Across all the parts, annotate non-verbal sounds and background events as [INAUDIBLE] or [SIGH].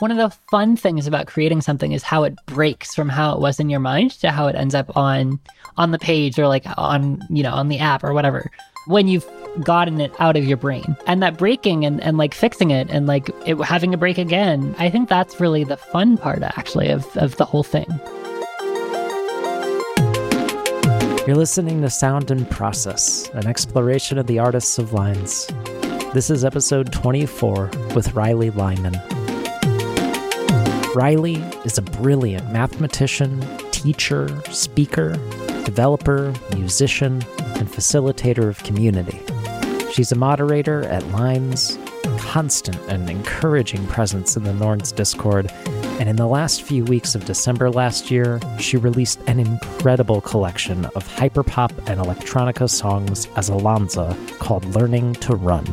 One of the fun things about creating something is how it breaks from how it was in your mind to how it ends up on on the page or like on, you know, on the app or whatever. When you've gotten it out of your brain. And that breaking and, and like fixing it and like it, having a break again, I think that's really the fun part actually of, of the whole thing. You're listening to Sound and Process, an exploration of the artists of lines. This is episode 24 with Rylee Lyman. Rylee is a brilliant mathematician, teacher, speaker, developer, musician, and facilitator of community. She's a moderator at Lines, constant and encouraging presence in the Norns Discord, and in the last few weeks of December last year, she released an incredible collection of hyperpop and electronica songs as Alanza called Learning to Run.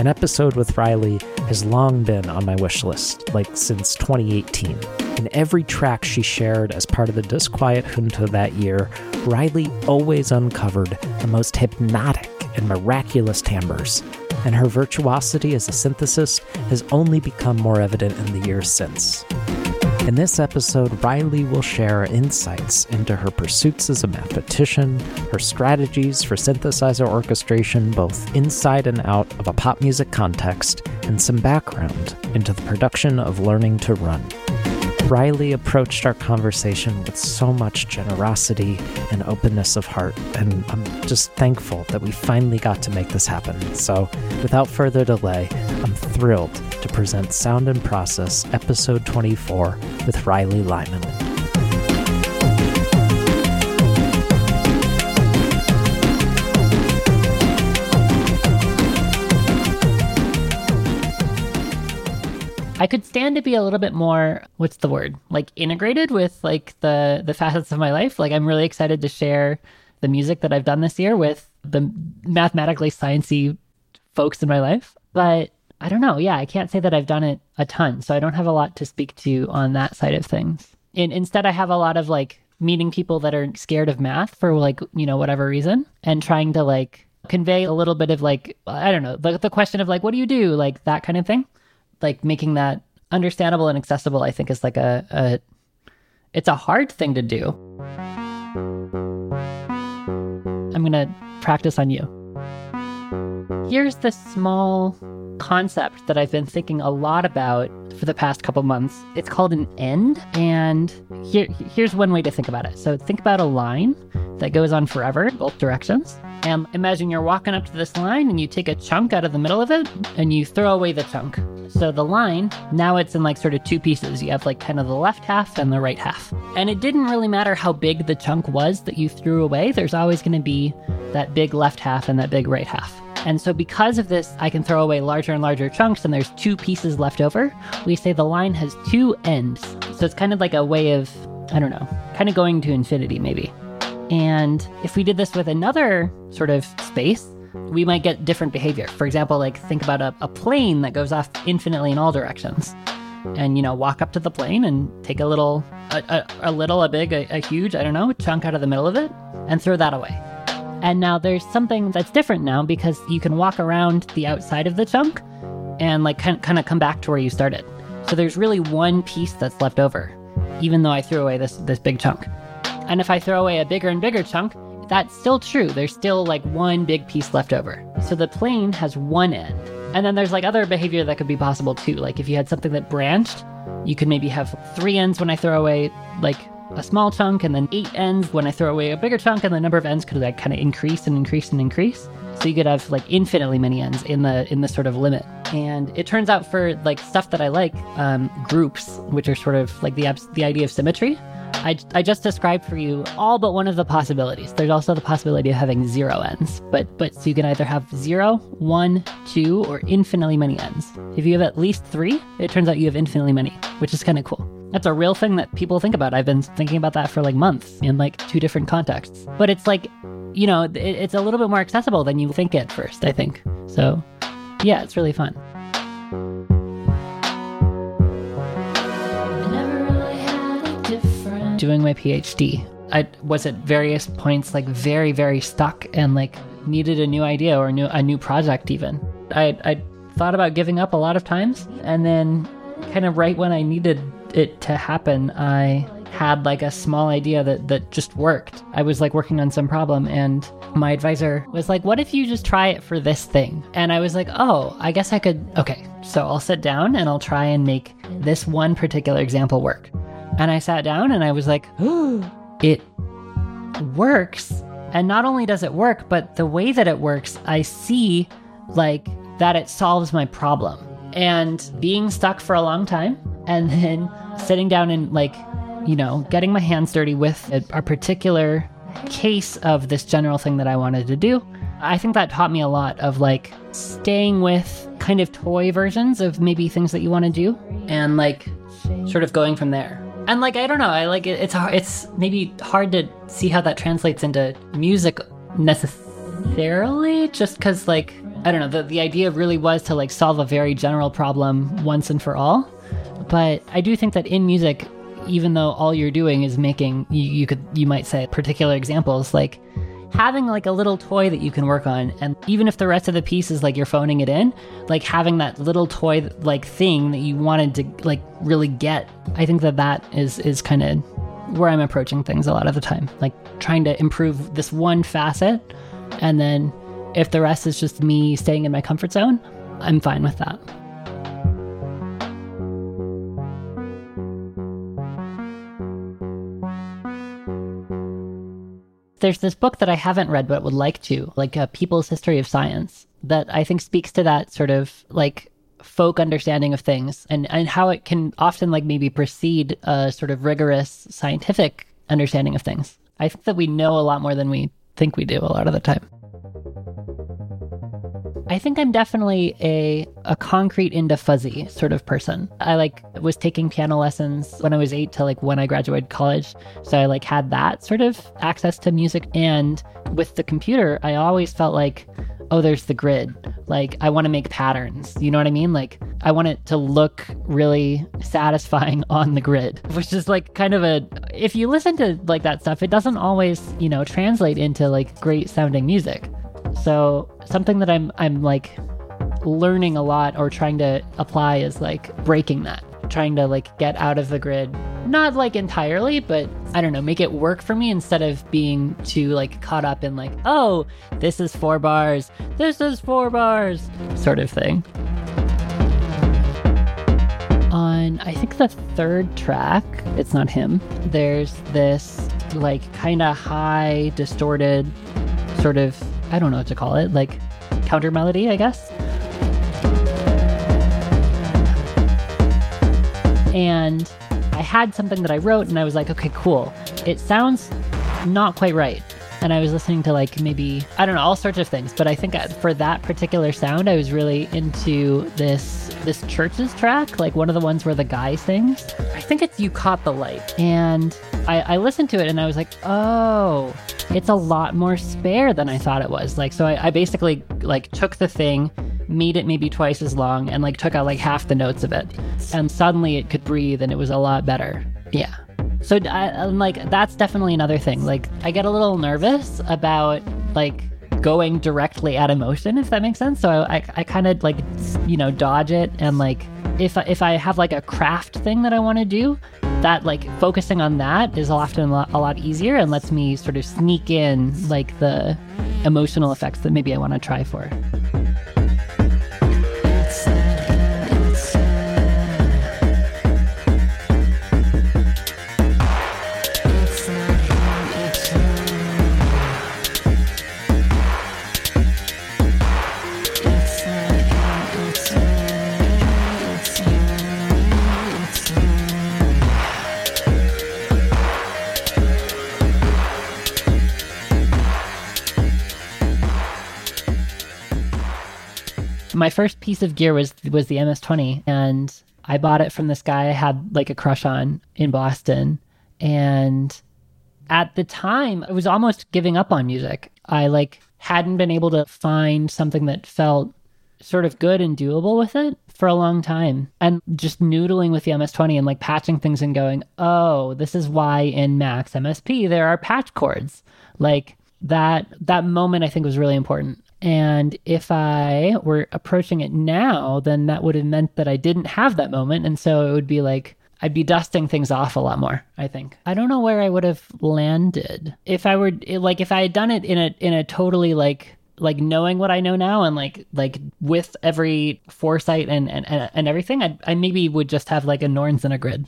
An episode with Rylee has long been on my wish list, like since 2018. In every track she shared as part of the Disquiet Junto that year, Rylee always uncovered the most hypnotic and miraculous timbres, and her virtuosity as a synthesist has only become more evident in the years since. In this episode, Rylee will share insights into her pursuits as a mathematician, her strategies for synthesizer orchestration both inside and out of a pop music context, and some background into the production of Learning to Run. Rylee approached our conversation with so much generosity and openness of heart, and I'm just thankful that we finally got to make this happen. So, without further delay, I'm thrilled to present Sound and Process, episode 24, with Rylee Lyman. I could stand to be a little bit more what's the word? Like integrated with like the the facets of my life. Like I'm really excited to share the music that I've done this year with the mathematically sciency folks in my life. But I don't know. Yeah, I can't say that I've done it a ton. So I don't have a lot to speak to on that side of things. In, instead I have a lot of like meeting people that are scared of math for like, you know, whatever reason and trying to like convey a little bit of like I don't know, the, the question of like what do you do? Like that kind of thing like making that understandable and accessible i think is like a, a it's a hard thing to do i'm gonna practice on you here's the small concept that i've been thinking a lot about for the past couple months. It's called an end and here here's one way to think about it. So think about a line that goes on forever both directions. And imagine you're walking up to this line and you take a chunk out of the middle of it and you throw away the chunk. So the line, now it's in like sort of two pieces. You have like kind of the left half and the right half. And it didn't really matter how big the chunk was that you threw away, there's always going to be that big left half and that big right half. And so, because of this, I can throw away larger and larger chunks, and there's two pieces left over. We say the line has two ends. So, it's kind of like a way of, I don't know, kind of going to infinity, maybe. And if we did this with another sort of space, Mm-hmm. we might get different behavior. For example, like think about a, a plane that goes off infinitely in all directions. And, you know, walk up to the plane and take a little, a, a, a little, a big, a, a huge, I don't know, chunk out of the middle of it and throw that away. And now there's something that's different now because you can walk around the outside of the chunk and like kind, kind of come back to where you started. So there's really one piece that's left over, even though I threw away this, this big chunk. And if I throw away a bigger and bigger chunk, that's still true. There's still like one big piece left over. So the plane has one end. And then there's like other behavior that could be possible too. Like if you had something that branched, you could maybe have three ends when I throw away like a small chunk and then eight ends when I throw away a bigger chunk and the number of ends could like kind of increase and increase and increase. So you could have like infinitely many ends in the in the sort of limit. And it turns out for like stuff that I like, um, groups, which are sort of like the abs- the idea of symmetry, I, I just described for you all but one of the possibilities. There's also the possibility of having zero ends, but but so you can either have zero, one, two, or infinitely many ends. If you have at least three, it turns out you have infinitely many, which is kind of cool. That's a real thing that people think about. I've been thinking about that for like months in like two different contexts. But it's like, you know, it, it's a little bit more accessible than you think at first, I think. So, yeah, it's really fun. Doing my PhD. I was at various points like very, very stuck and like needed a new idea or a new a new project even. I I thought about giving up a lot of times and then kind of right when I needed it to happen, I had like a small idea that that just worked. I was like working on some problem and my advisor was like, "What if you just try it for this thing?" And I was like, "Oh, I guess I could Okay, so I'll sit down and I'll try and make this one particular example work." And I sat down and I was like, "Oh, it works." And not only does it work, but the way that it works, I see like that it solves my problem. And being stuck for a long time and [LAUGHS] then sitting down and like you know, getting my hands dirty with a, a particular case of this general thing that I wanted to do. I think that taught me a lot of like staying with kind of toy versions of maybe things that you want to do and like sort of going from there. And like I don't know, I like it, it's it's maybe hard to see how that translates into music necessarily just cuz like I don't know, the the idea really was to like solve a very general problem once and for all. But I do think that in music even though all you're doing is making you, you could you might say particular examples like having like a little toy that you can work on and even if the rest of the piece is like you're phoning it in like having that little toy like thing that you wanted to like really get i think that that is is kind of where i'm approaching things a lot of the time. Like trying to improve this one facet and then if the rest is just me staying in my comfort zone i'm fine with that There's this book that I haven't read but would like to, like a People's History of Science, that I think speaks to that sort of like folk understanding of things and, and how it can often like maybe precede a sort of rigorous scientific understanding of things. I think that we know a lot more than we think we do a lot of the time. I think I'm definitely a a concrete into fuzzy sort of person. I like was taking piano lessons when I was 8 to like when I graduated college. So I like had that sort of access to music and with the computer, I always felt like oh there's the grid. Like I want to make patterns. You know what I mean? Like I want it to look really satisfying [LAUGHS] on the grid, which is like kind of a if you listen to like that stuff, it doesn't always, you know, translate into like great sounding music. So something that I'm I'm like learning a lot or trying to apply is like breaking that. Trying to like get out of the grid. Not like entirely but i don't know make it work for me instead of being too like caught up in like oh this is four bars this is four bars sort of thing. On i think the third track it's not him there's this like kind of high distorted sort of I don't know what to call it, like counter melody, I guess. And I had something that I wrote and I was like, okay, cool. It sounds not quite right. And I was listening to like maybe, I don't know, all sorts of things. But I think uh, for that particular sound, I was really into this this Chvrches track, like one of the ones where the guy sings. I think it's You Caught the Light. And I, I listened to it and I was like, oh, it's a lot more spare than I thought it was. Like, so I, I basically like took the thing, made it maybe twice as long, and like took out like half the notes of it, and suddenly it could breathe, and it was a lot better. Yeah. So I, like that's definitely another thing. Like I get a little nervous about like going directly at emotion, if that makes sense. So I, I kind of like, you know, dodge it and like if if I have like a craft thing that I want to do, that like focusing on that is often a lot, a lot easier and lets me sort of sneak in like the emotional effects that maybe I want to try for. My first piece of gear was was the MS20 and I bought it from this guy I had like a crush on in Boston and at the time I was almost giving up on music. I like hadn't been able to find something that felt sort of good and doable with it for a long time and just noodling with the MS20 and like patching things and going, "Oh, this is why in Max MSP there are patch cords." Like that that moment I think was really important And if I were approaching it now, then that would have meant that I didn't have that moment. And so it would be like, I'd be dusting things off a lot more, I think. I don't know where I would have landed. If I were like if I had done it in a in a totally like like knowing what I know now and like like with every foresight and and, and everything, I I maybe would just have like a Norns and a grid.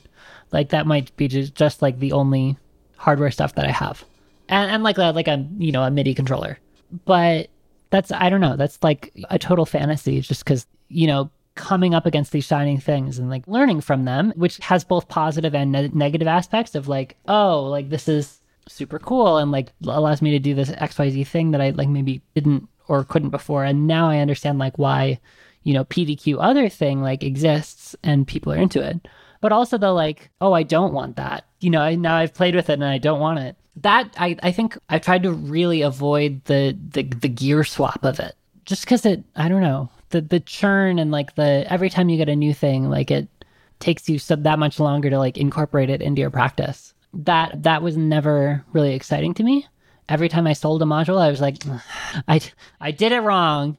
Like that might be just, just like the only hardware stuff that I have. And and like a, like a you know a MIDI controller. But that's I don't know, that's like a mm-hmm. total fantasy just cuz you know coming up against these shining things and like learning from them, which has both positive and ne- negative aspects of like, oh, like this is super cool and like allows me to do this XYZ thing that I like maybe didn't or couldn't before. And now I understand like why, you know, PDQ other thing like exists and people are into it. But also the like, oh, I don't want that. You know, now I've played with it and I don't want it. That I, I think I've tried to really avoid the the, the gear swap of it. Just because it I don't know the the churn and like the every time you get a new thing, like it takes you so that much longer to like incorporate it into your practice. That that was never really exciting to me. Every time I sold a module, I was like, I I did it wrong.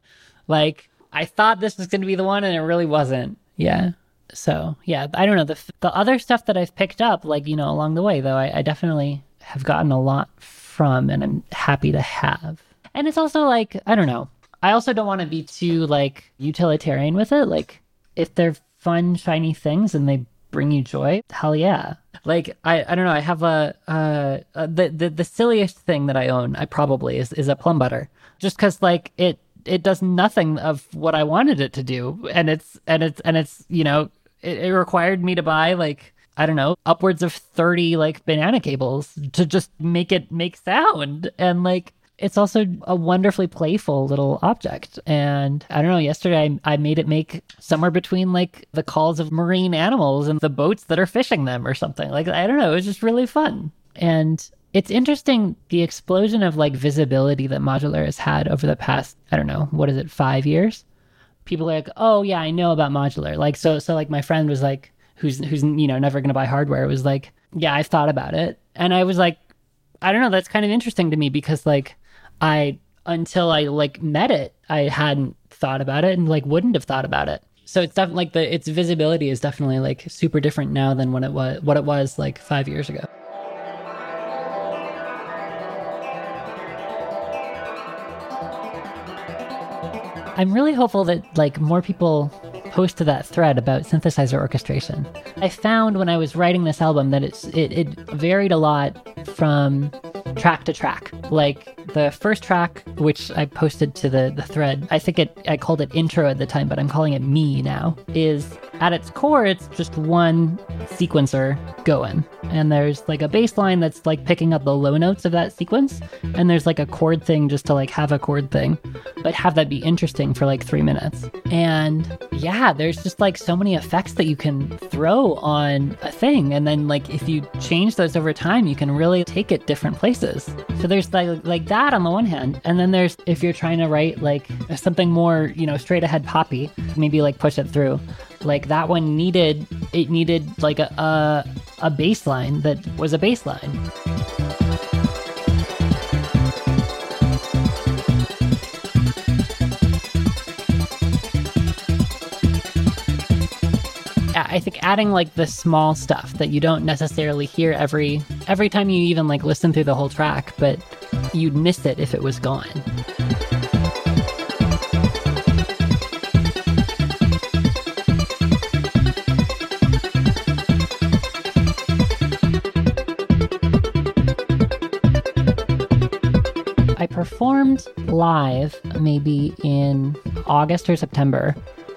Like I thought this was going to be the one, and it really wasn't. Yeah. So yeah, I don't know the the other stuff that I've picked up, like you know, along the way, though, I, I definitely have gotten a lot from, and I'm happy to have. And it's also like I don't know. I also don't want to be too like utilitarian with it. Like if they're fun, shiny things and they bring you joy, hell yeah. Like I, I don't know. I have a, uh, the, the the silliest thing that I own. I probably is is a Plumbutter, just because like it it does nothing of what I wanted it to do, and it's and it's and it's you know it, it required me to buy like I don't know, upwards of 30 like banana cables to just make it make sound. And like it's also a wonderfully playful little object. And I don't know, yesterday I, I made it make somewhere between like the calls of marine animals and the boats that are fishing them or something. Like, I don't know, it was just really fun. And it's interesting the explosion of like visibility that modular has had over the past, I don't know, what is it, five years? People are like, oh yeah, I know about modular. Like, so, so like my friend was like, who's, who's, you know, never to buy hardware was like, yeah, I've thought about it. And I was like, I don't know, that's kind of interesting to me because like, I until I like met it, I hadn't thought about it and like wouldn't have thought about it. So it's definitely like the its visibility is definitely like super different now than when it was what it was like five years ago. I'm really hopeful that like more people post to that thread about synthesizer orchestration. I found when I was writing this album that it's it, it varied a lot from track to track. Like the first track, which I posted to the, the thread, I think it I called it intro at the time, but I'm calling it me now, is at its core, it's just one sequencer going. And there's like a bass line that's like picking up the low notes of that sequence. And there's like a chord thing just to like have a chord thing, but have that be interesting for like three minutes. And yeah, there's just like so many effects that you can throw on a thing. And then like if you change those over time, you can really take it different places. So there's like like that on the one hand. And then there's if you're trying to write like something more, you know, straight ahead poppy, maybe like push it through like that one needed it needed like a a, a bass line that was a bass line. I think adding like the small stuff that you don't necessarily hear every every time you even like listen through the whole track, but you'd miss it if it was gone. Performed live maybe in August or September.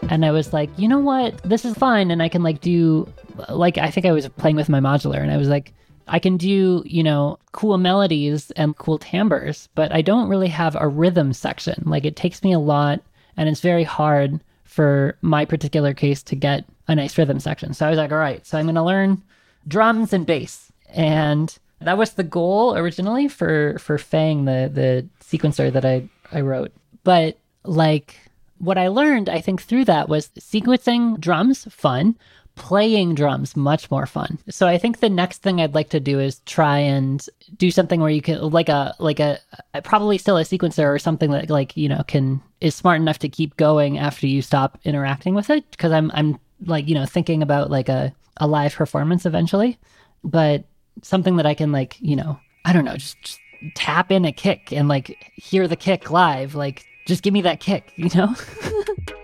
And I was like, you know what? This is fine. And I can like do, like, I think I was playing with my modular and I was like, I can do, you know, cool melodies and cool timbres, but I don't really have a rhythm section. Like, it takes me a lot and it's very hard for my particular case to get a nice rhythm section. So I was like, all right, so I'm going to learn drums and bass. And that was the goal originally for for Fang, the the sequencer that I I wrote. But like what I learned, I think through that was sequencing drums fun, playing drums much more fun. So I think the next thing I'd like to do is try and do something where you can like a like a probably still a sequencer or something that like, you know, can is smart enough to keep going after you stop interacting with it because I'm I'm like, you know, thinking about like a a live performance eventually, but something that I can like, you know, I don't know, just, just tap in a kick and like hear the kick live, like just give me that kick, you know? [LAUGHS]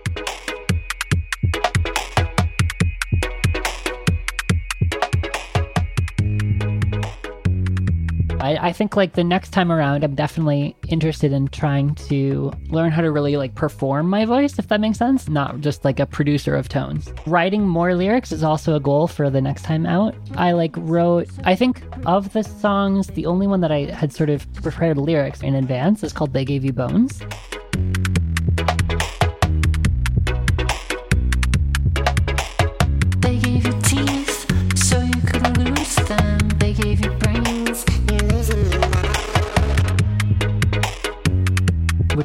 I, I think like the next time around, I'm definitely interested in trying to learn how to really like perform my voice, if that makes sense, not just like a producer of tones. Writing more lyrics is also a goal for the next time out. I like wrote, I think of the songs, the only one that I had sort of prepared lyrics in advance is called They Gave You Bones.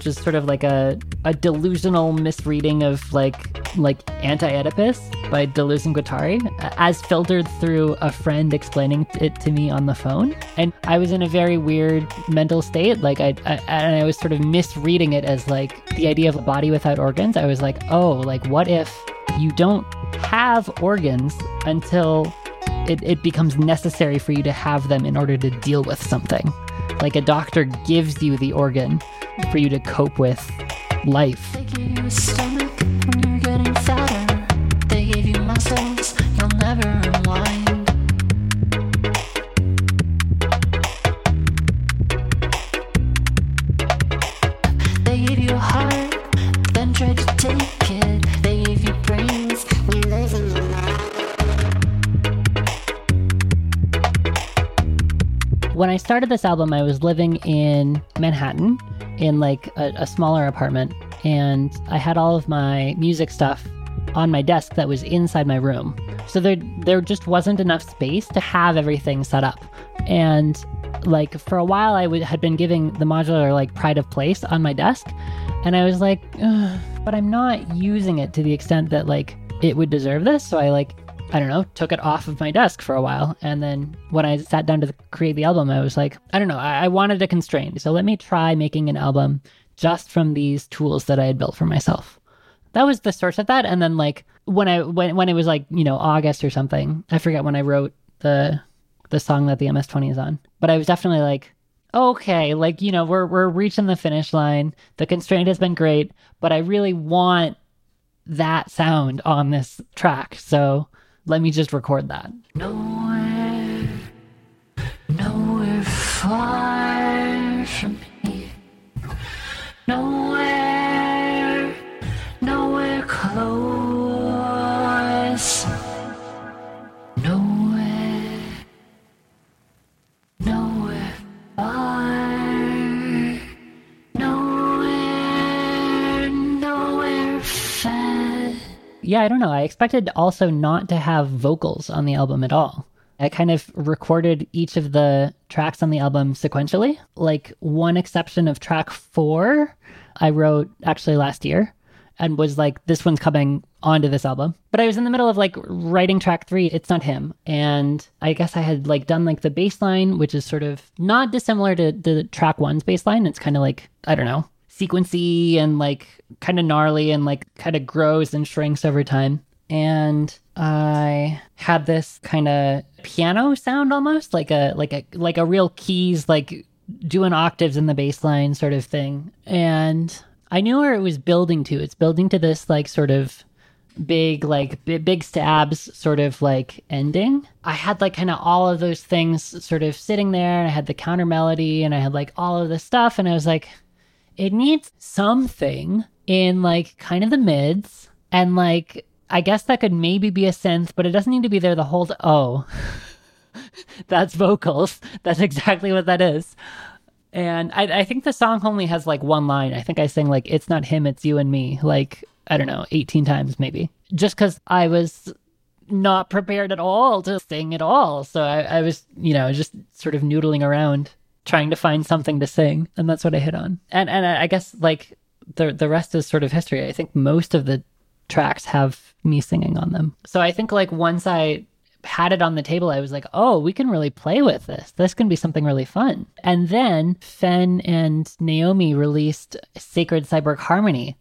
Is sort of like a, a delusional misreading of like like anti-Oedipus by Deleuze and Guattari, as filtered through a friend explaining it to me on the phone. And I was in a very weird mental state, like I, I and I was sort of misreading it as like the idea of a body without organs. I was like, oh, like what if you don't have organs until it, it becomes necessary for you to have them in order to deal with something. Like a doctor gives you the organ for you to cope with life. Started this album, I was living in Manhattan in like a, a smaller apartment, and I had all of my music stuff on my desk that was inside my room. So there, there just wasn't enough space to have everything set up. And like for a while, I would, had been giving the modular like pride of place on my desk, and I was like, but I'm not using it to the extent that like it would deserve this. So I like I don't know, took it off of my desk for a while. And then when I sat down to create the album, I was like, I don't know, I, I wanted a constraint. So let me try making an album just from these tools that I had built for myself. That was the source of that. And then like when I when when it was like, you know, August or something, I forget when I wrote the the song that the MS20 is on. But I was definitely like, okay, like, you know, we're we're reaching the finish line. The constraint has been great, but I really want that sound on this track. So let me just record that. Nowhere, nowhere far from here. Nowhere, Yeah, I don't know. I expected also not to have vocals on the album at all. I kind of recorded each of the tracks on the album sequentially. Like one exception of track four, I wrote actually last year and was like, this one's coming onto this album. But I was in the middle of like writing track three, It's Not Him. And I guess I had like done like the bass line, which is sort of not dissimilar to the track one's bass line. It's kind of like, I don't know, sequency and like kind of gnarly and like kind of grows and shrinks over time. And I had this kind of piano sound almost like a like a like a real keys like doing octaves in the bass line sort of thing. And I knew where it was building to. It's building to this like sort of big like b- big stabs sort of like ending i had like kind of all of those things sort of sitting there and i had the counter melody and i had like all of this stuff and i was like it needs something in like kind of the mids and like i guess that could maybe be a synth but it doesn't need to be there the whole t- oh. [LAUGHS] That's vocals. That's exactly what that is. And I, I think the song only has like one line. I think i sing like it's not him it's you and me like i don't know 18 times maybe. Just because i was not prepared at all to sing at all. So I, I was you know just sort of noodling around trying to find something to sing and that's what i hit on and and i guess like the the rest is sort of history i think most of the tracks have me singing on them. So I think like once I had it on the table, I was like, oh, we can really play with this. This can be something really fun. And then Fen and Naomi released Sacred Cyborg Harmony.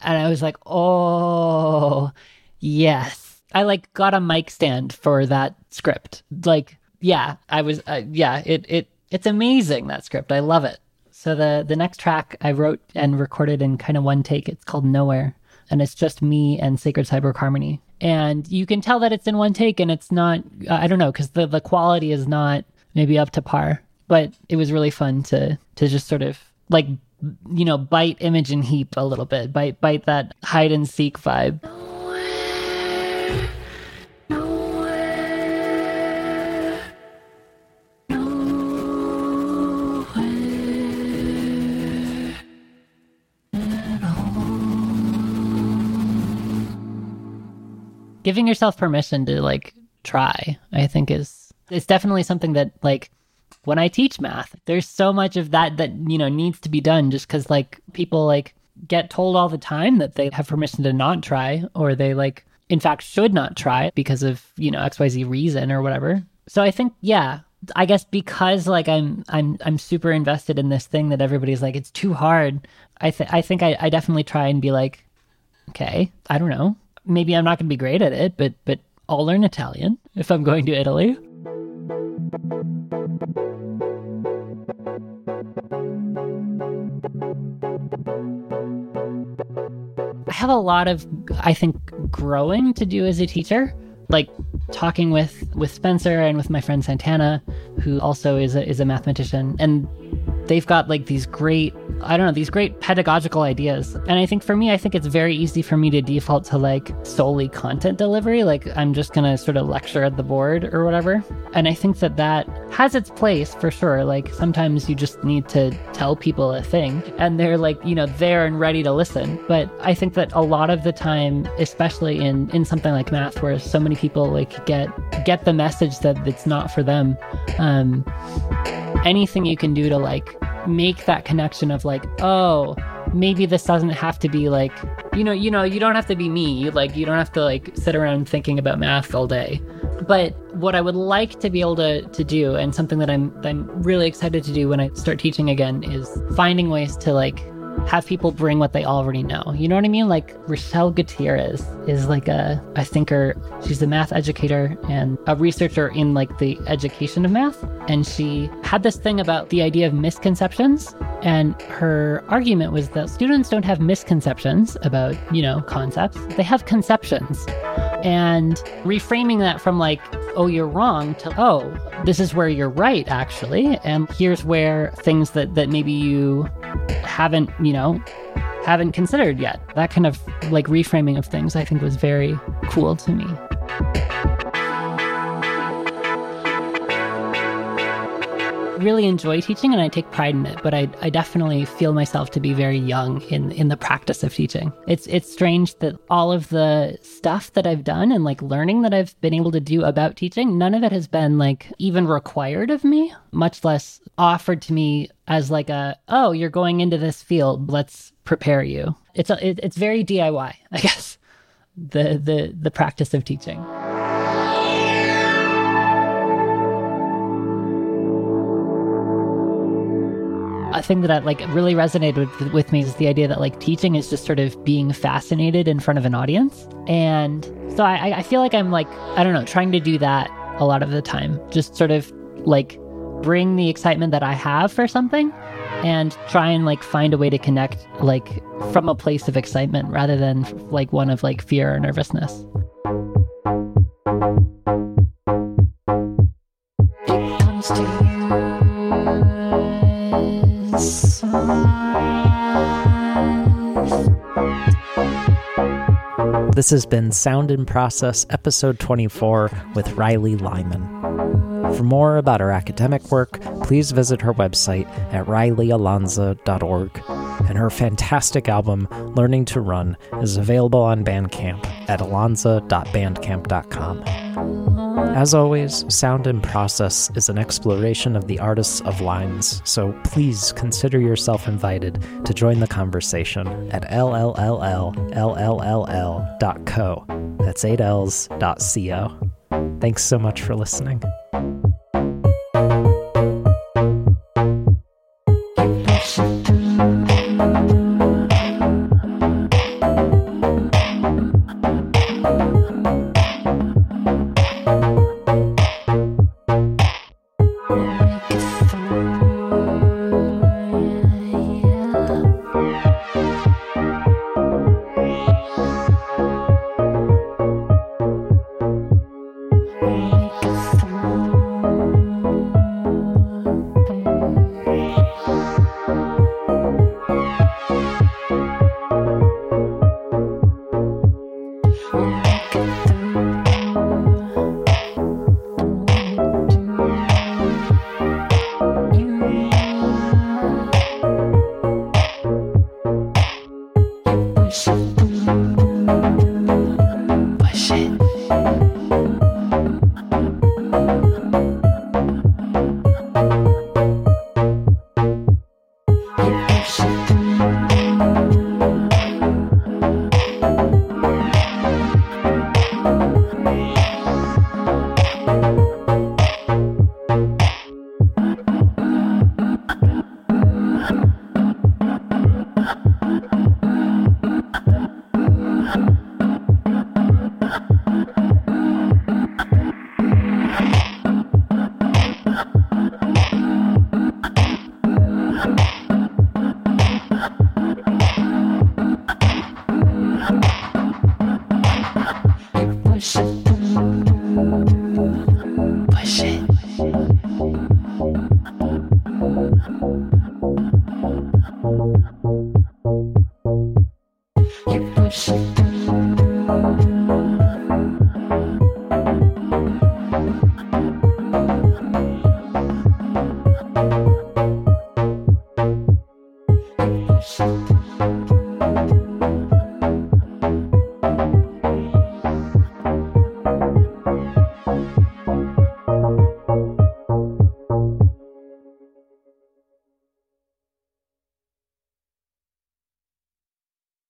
And I was like, oh, yes. I like got a mic stand for that script. Like, yeah, I was, uh, yeah, it, it, it's amazing that script. I love it. So the the next track I wrote and recorded in kind of one take. It's called Nowhere, and it's just me and Sacred Cyborg Harmony. And you can tell that it's in one take, and it's not. I don't know because the the quality is not maybe up to par. But it was really fun to to just sort of like you know bite Imogen Heap a little bit, bite bite that hide and seek vibe. Giving yourself permission to like try i think is it's definitely something that like when i teach math there's so much of that that you know needs to be done just because like people like get told all the time that they have permission to not try or they like in fact should not try because of you know xyz reason or whatever. So i think yeah i guess because like i'm i'm i'm super invested in this thing that everybody's like it's too hard. I th- i think I, I definitely try and be like okay i don't know maybe I'm not going to be great at it, but but I'll learn Italian if I'm going to Italy. I have a lot of I think growing to do as a teacher, like talking with with Spencer and with my friend Santana, who also is a, is a mathematician and they've got like these great I don't know, these great pedagogical ideas. And I think for me, I think it's very easy for me to default to like solely content delivery. Like I'm just going to sort of lecture at the board or whatever. And I think that that has its place for sure. Like sometimes you just need to tell people a thing and they're like, you know, there and ready to listen. But I think that a lot of the time, especially in, in something like math, where so many people like get, get the message that it's not for them, um, anything you can do to like make that connection of like, oh, maybe this doesn't have to be like, you know, you know, you don't have to be me. Like, you don't have to like sit around thinking about math all day. But what I would like to be able to, to do, and something that I'm I'm really excited to do when I start teaching again, is finding ways to like have people bring what they already know. You know what I mean? Like Rochelle Gutierrez is like a, a thinker. She's a math educator and a researcher in like the education of math. And she had this thing about the idea of misconceptions. And her argument was that students don't have misconceptions about, you know, concepts. They have conceptions. And reframing that from like, oh, you're wrong to, oh, this is where you're right, actually. And here's where things that, that maybe you haven't, you know, haven't considered yet. That kind of like reframing of things I think was very cool to me. Really enjoy teaching and I take pride in it, but I, I definitely feel myself to be very young in, in the practice of teaching. It's it's strange that all of the stuff that I've done and like learning that I've been able to do about teaching, none of it has been like even required of me, much less offered to me as like a, oh, you're going into this field, let's prepare you. It's a, it, it's very DIY, I guess. The the the practice of teaching. A thing that I, like really resonated with, with me is the idea that like teaching is just sort of being fascinated in front of an audience. And so I, I feel like I'm like, I don't know, trying to do that a lot of the time. Just sort of like bring the excitement that I have for something and try and like find a way to connect like from a place of excitement rather than like one of like fear or nervousness. This has been Sound in Process, episode 24, with Rylee Lyman. For more about her academic work, please visit her website at ryleealanza.org. And her fantastic album, Learning to Run, is available on Bandcamp at alanza.bandcamp.com. As always, Sound in Process is an exploration of the artists of lines, so please consider yourself invited to join the conversation at llll.co. That's eight L's dot co. Thanks so much for listening.